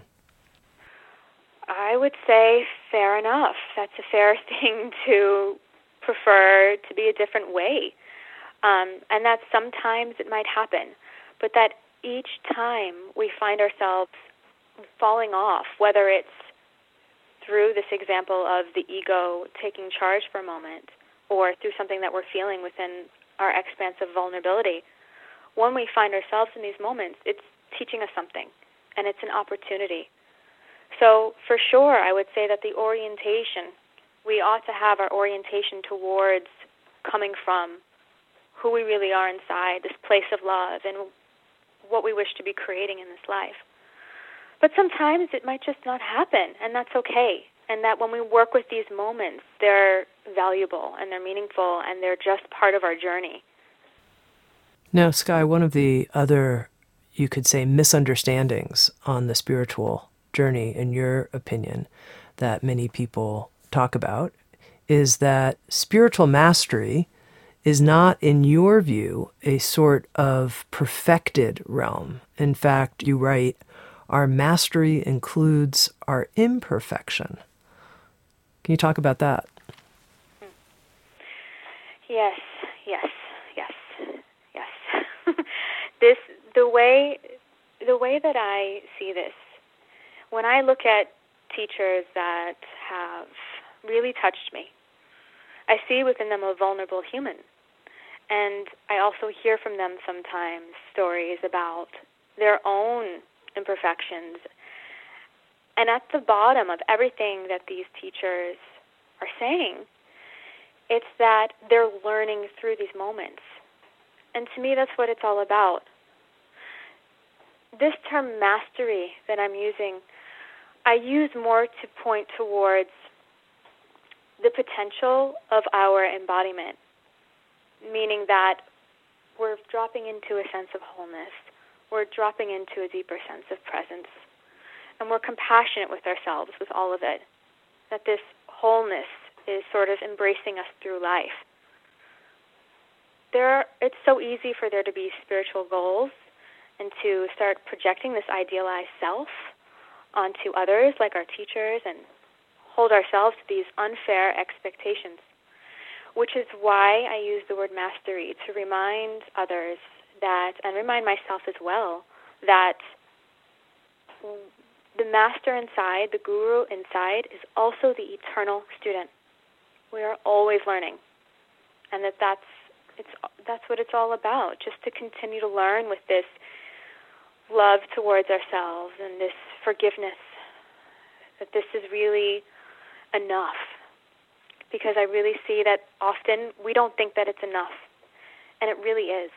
Would say fair enough. That's a fair thing to prefer to be a different way. Um, and that sometimes it might happen, but that each time we find ourselves falling off, whether it's through this example of the ego taking charge for a moment or through something that we're feeling within our expansive vulnerability, when we find ourselves in these moments, it's teaching us something and it's an opportunity. So, for sure, I would say that the orientation, we ought to have our orientation towards coming from who we really are inside, this place of love, and what we wish to be creating in this life. But sometimes it might just not happen, and that's okay. And that when we work with these moments, they're valuable and they're meaningful and they're just part of our journey. Now, Sky, one of the other, you could say, misunderstandings on the spiritual journey, in your opinion, that many people talk about is that spiritual mastery is not, in your view, a sort of perfected realm. In fact, you write, our mastery includes our imperfection. Can you talk about that? Yes, yes, yes, yes. this the way the way that I see this when I look at teachers that have really touched me, I see within them a vulnerable human and I also hear from them sometimes stories about their own imperfections. And at the bottom of everything that these teachers are saying, it's that they're learning through these moments. And to me, that's what it's all about. This term mastery that I'm using, I use more to point towards the potential of our embodiment, meaning that we're dropping into a sense of wholeness, we're dropping into a deeper sense of presence, and we're compassionate with ourselves with all of it. That this wholeness is sort of embracing us through life. There are, it's so easy for there to be spiritual goals and to start projecting this idealized self onto others like our teachers and hold ourselves to these unfair expectations, which is why I use the word mastery to remind others that, and remind myself as well, that the master inside, the guru inside, is also the eternal student. We are always learning, and that that's it's that's what it's all about. Just to continue to learn with this love towards ourselves and this forgiveness. That this is really enough. Because I really see that often we don't think that it's enough. And it really is.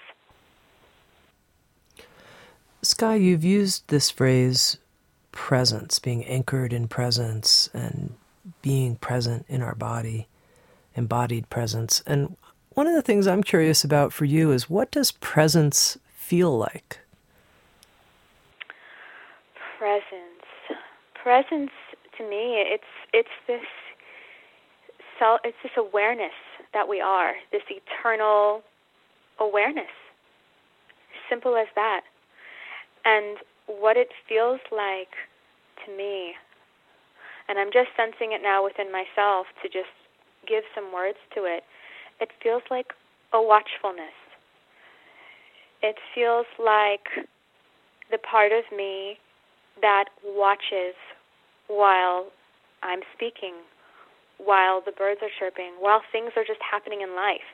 Sky, you've used this phrase presence, being anchored in presence and being present in our body, embodied presence. And one of the things I'm curious about for you is what does presence feel like? Presence. Presence to me, it's it's this self, it's this awareness that we are, this eternal awareness. Simple as that. And what it feels like to me, and I'm just sensing it now within myself to just give some words to it, it feels like a watchfulness. It feels like the part of me that watches while I'm speaking, while the birds are chirping, while things are just happening in life.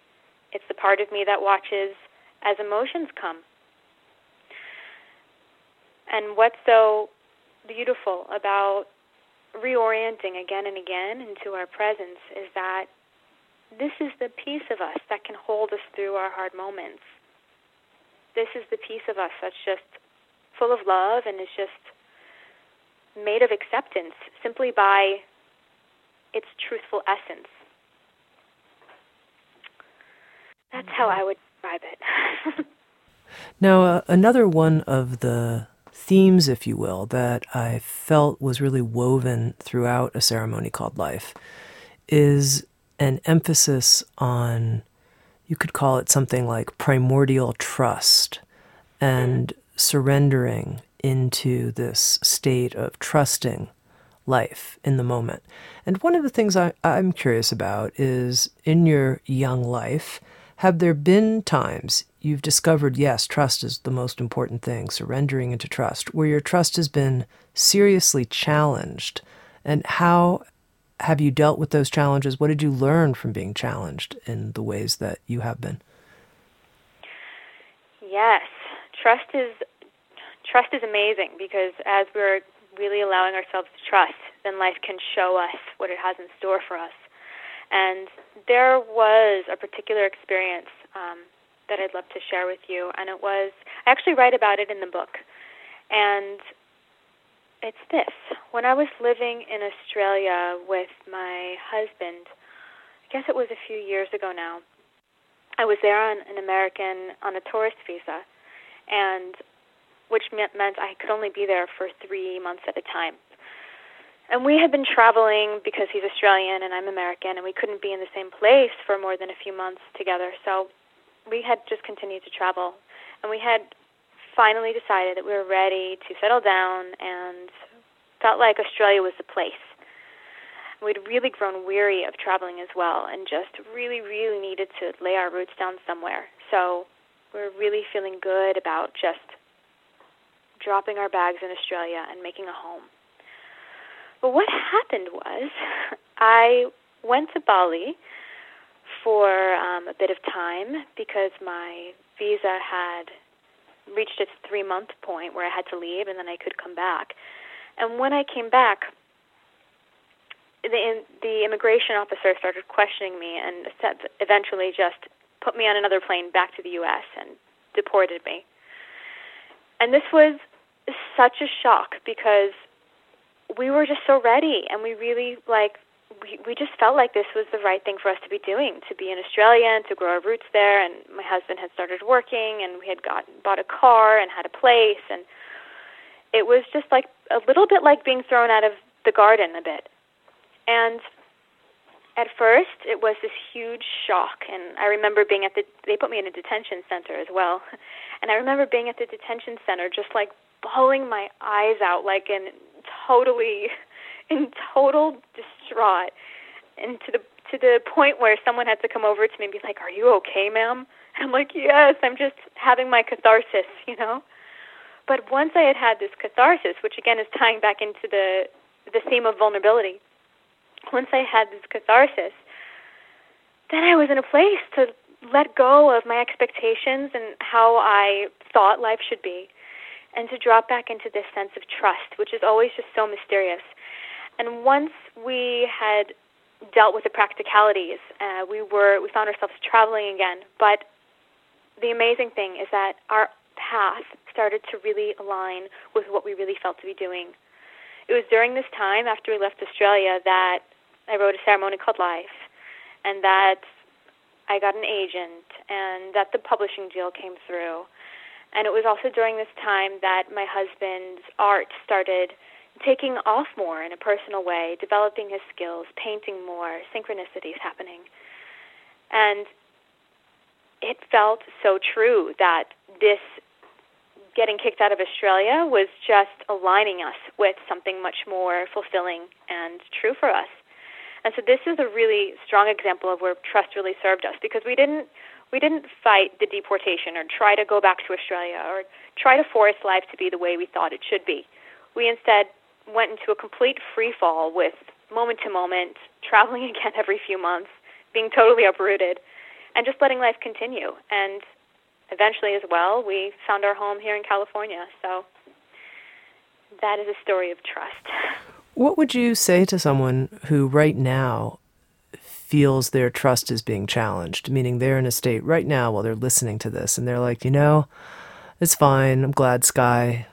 It's the part of me that watches as emotions come. And what's so beautiful about reorienting again and again into our presence is that this is the piece of us that can hold us through our hard moments. This is the piece of us that's just full of love and is just made of acceptance simply by its truthful essence. That's how I would describe it. now, uh, another one of the themes, if you will, that I felt was really woven throughout a ceremony called Life is an emphasis on, you could call it something like primordial trust and surrendering into this state of trusting life in the moment. And one of the things I, am curious about is in your young life, have there been times you've discovered, yes, trust is the most important thing, surrendering into trust, where your trust has been seriously challenged? And how have you dealt with those challenges? What did you learn from being challenged in the ways that you have been? Yes, trust is trust is amazing because as we're really allowing ourselves to trust, then life can show us what it has in store for us. And there was a particular experience um, that I'd love to share with you, and it was I actually write about it in the book, and it's this: when I was living in Australia with my husband, I guess it was a few years ago now. I was there on an American on a tourist visa, and which meant I could only be there for three months at a time. And we had been traveling because he's Australian and I'm American, and we couldn't be in the same place for more than a few months together. So we had just continued to travel, and we had finally decided that we were ready to settle down and felt like Australia was the place. We'd really grown weary of traveling as well, and just really, really needed to lay our roots down somewhere. So we we're really feeling good about just dropping our bags in Australia and making a home. But what happened was I went to Bali for um, a bit of time because my visa had reached its three month point where I had to leave and then I could come back. And when I came back, the the immigration officer started questioning me and said eventually just put me on another plane back to the U.S. and deported me. And this was such a shock because we were just so ready and we really like we we just felt like this was the right thing for us to be doing, to be in Australia and to grow our roots there. And my husband had started working, and we had got bought a car and had a place, and it was just like a little bit like being thrown out of the garden a bit. And at first, it was this huge shock, and I remember being at the. They put me in a detention center as well, and I remember being at the detention center, just like bawling my eyes out, like in totally in total distraught, and to the to the point where someone had to come over to me and be like, "Are you okay, ma'am?" And I'm like, "Yes, I'm just having my catharsis," you know. But once I had had this catharsis, which again is tying back into the the theme of vulnerability, once I had this catharsis, then I was in a place to let go of my expectations and how I thought life should be, and to drop back into this sense of trust, which is always just so mysterious. And once we had dealt with the practicalities, uh, we were we found ourselves traveling again. But the amazing thing is that our path started to really align with what we really felt to be doing. It was during this time after we left Australia that I wrote a ceremony called Life, and that I got an agent, and that the publishing deal came through. And it was also during this time that my husband's art started taking off more in a personal way, developing his skills, painting more, synchronicities happening. And it felt so true that this getting kicked out of Australia was just aligning us with something much more fulfilling and true for us. And so this is a really strong example of where trust really served us because we didn't we didn't fight the deportation or try to go back to Australia or try to force life to be the way we thought it should be. We instead went into a complete free fall with moment to moment, traveling again every few months, being totally uprooted, and just letting life continue. And eventually, as well, we found our home here in California. So that is a story of trust. What would you say to someone who right now feels their trust is being challenged? Meaning they're in a state right now while they're listening to this and they're like, you know, it's fine. I'm glad Sky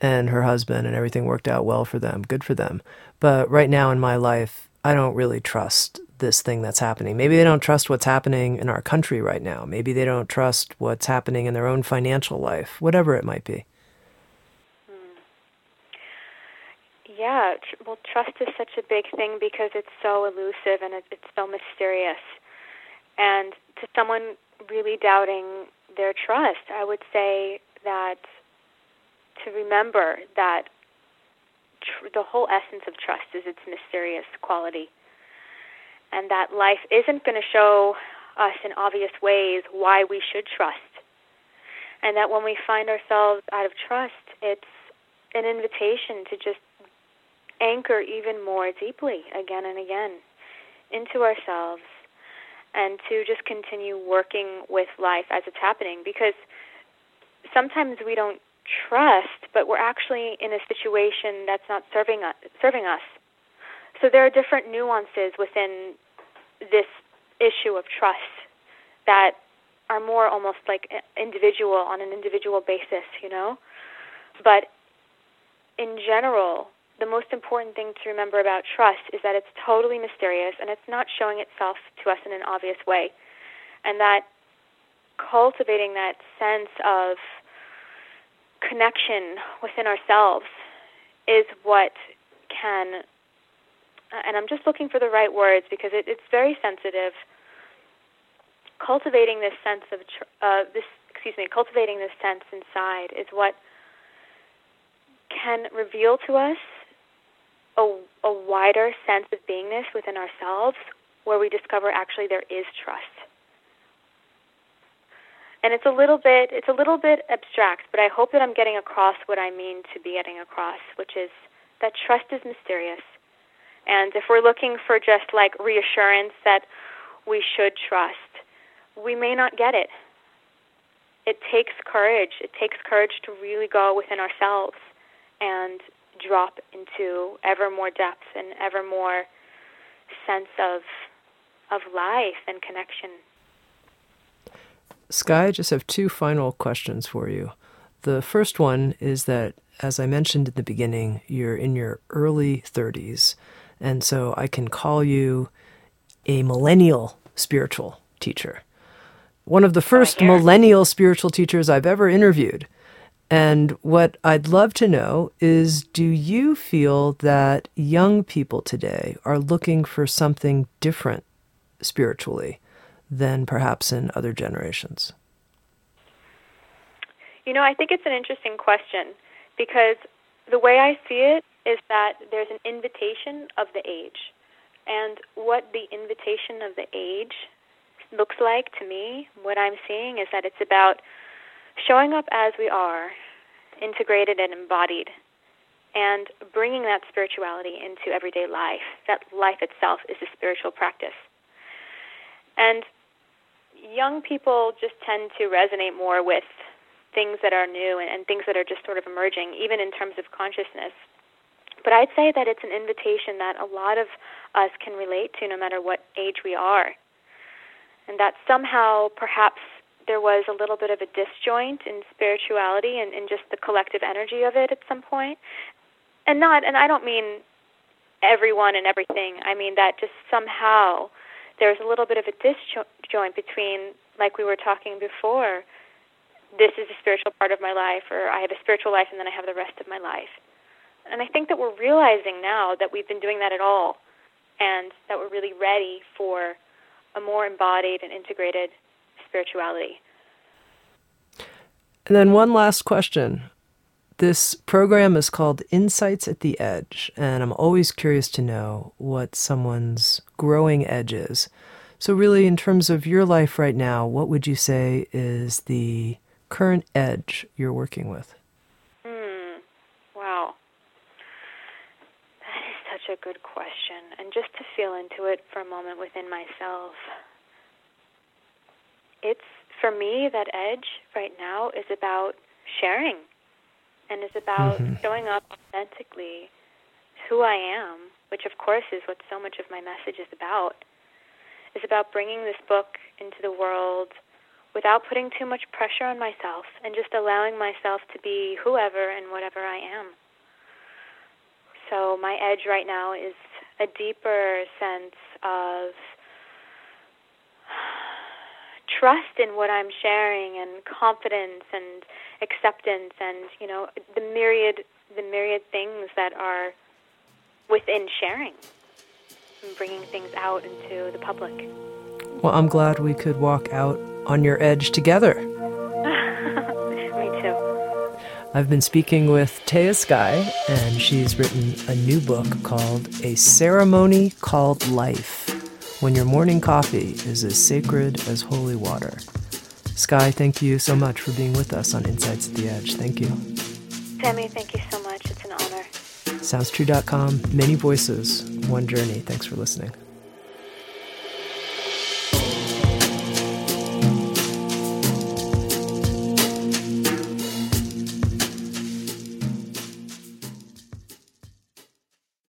and her husband and everything worked out well for them. Good for them. But right now in my life, I don't really trust this thing that's happening. Maybe they don't trust what's happening in our country right now. Maybe they don't trust what's happening in their own financial life, whatever it might be. Yeah, well, trust is such a big thing because it's so elusive and it's so mysterious. And to someone really doubting their trust, I would say that to remember that tr- the whole essence of trust is its mysterious quality. And that life isn't going to show us in obvious ways why we should trust. And that when we find ourselves out of trust, it's an invitation to just anchor even more deeply again and again into ourselves and to just continue working with life as it's happening because sometimes we don't trust, but we're actually in a situation that's not serving us, serving us. So there are different nuances within this issue of trust that are more almost like individual on an individual basis, you know. But in general, the most important thing to remember about trust is that it's totally mysterious and it's not showing itself to us in an obvious way. And that cultivating that sense of connection within ourselves is what can and I'm just looking for the right words because it, it's very sensitive. Cultivating this sense of uh, this, excuse me, cultivating this sense inside is what can reveal to us a, a wider sense of beingness within ourselves, where we discover actually there is trust and it's a little bit it's a little bit abstract, but I hope that I'm getting across what I mean to be getting across, which is that trust is mysterious. And if we're looking for just like reassurance that we should trust, we may not get it. It takes courage. It takes courage to really go within ourselves and drop into ever more depth and ever more sense of of life and connection. Sky, I just have two final questions for you. The first one is that, as I mentioned in the beginning, you're in your early 30s, And so I can call you a millennial spiritual teacher. One of the oh, first millennial spiritual teachers I've ever interviewed. And what I'd love to know is do you feel that young people today are looking for something different spiritually than perhaps in other generations? You know, I think it's an interesting question because the way I see it is that there's an invitation of the age. And what the invitation of the age looks like to me, what I'm seeing is that it's about showing up as we are, integrated and embodied, and bringing that spirituality into everyday life. That life itself is a spiritual practice. And young people just tend to resonate more with things that are new and, and things that are just sort of emerging, even in terms of consciousness. But I'd say that it's an invitation that a lot of us can relate to no matter what age we are. And that somehow perhaps there was a little bit of a disjoint in spirituality and, and just the collective energy of it at some point. And not and I don't mean everyone and everything. I mean that just somehow there's a little bit of a disjoint between like we were talking before this is a spiritual part of my life, or I have a spiritual life and then I have the rest of my life. And I think that we're realizing now that we've been doing that at all, and that we're really ready for a more embodied and integrated spirituality. And then one last question. This program is called Insights at the Edge, and I'm always curious to know what someone's growing edge is. So, really, in terms of your life right now, what would you say is the current edge you're working with? Hmm. Wow. That is such a good question. And just to feel into it for a moment within myself, it's for me that edge right now is about sharing and is about mm-hmm. showing up authentically who I am, which of course is what so much of my message is about. Is about bringing this book into the world without putting too much pressure on myself and just allowing myself to be whoever and whatever I am. So, my edge right now is a deeper sense of trust in what I'm sharing and confidence and acceptance and you know the myriad the myriad things that are within sharing and bringing things out into the public. Well, I'm glad we could walk out on your edge together. Me too. I've been speaking with Tehya Sky, and she's written a new book called A Ceremony Called Life When Your Morning Coffee is as Sacred as Holy Water. Sky, thank you so much for being with us on Insights at the Edge. Thank you. Tami, thank you so much. It's an honor. SoundsTrue.com, many voices, one journey. Thanks for listening.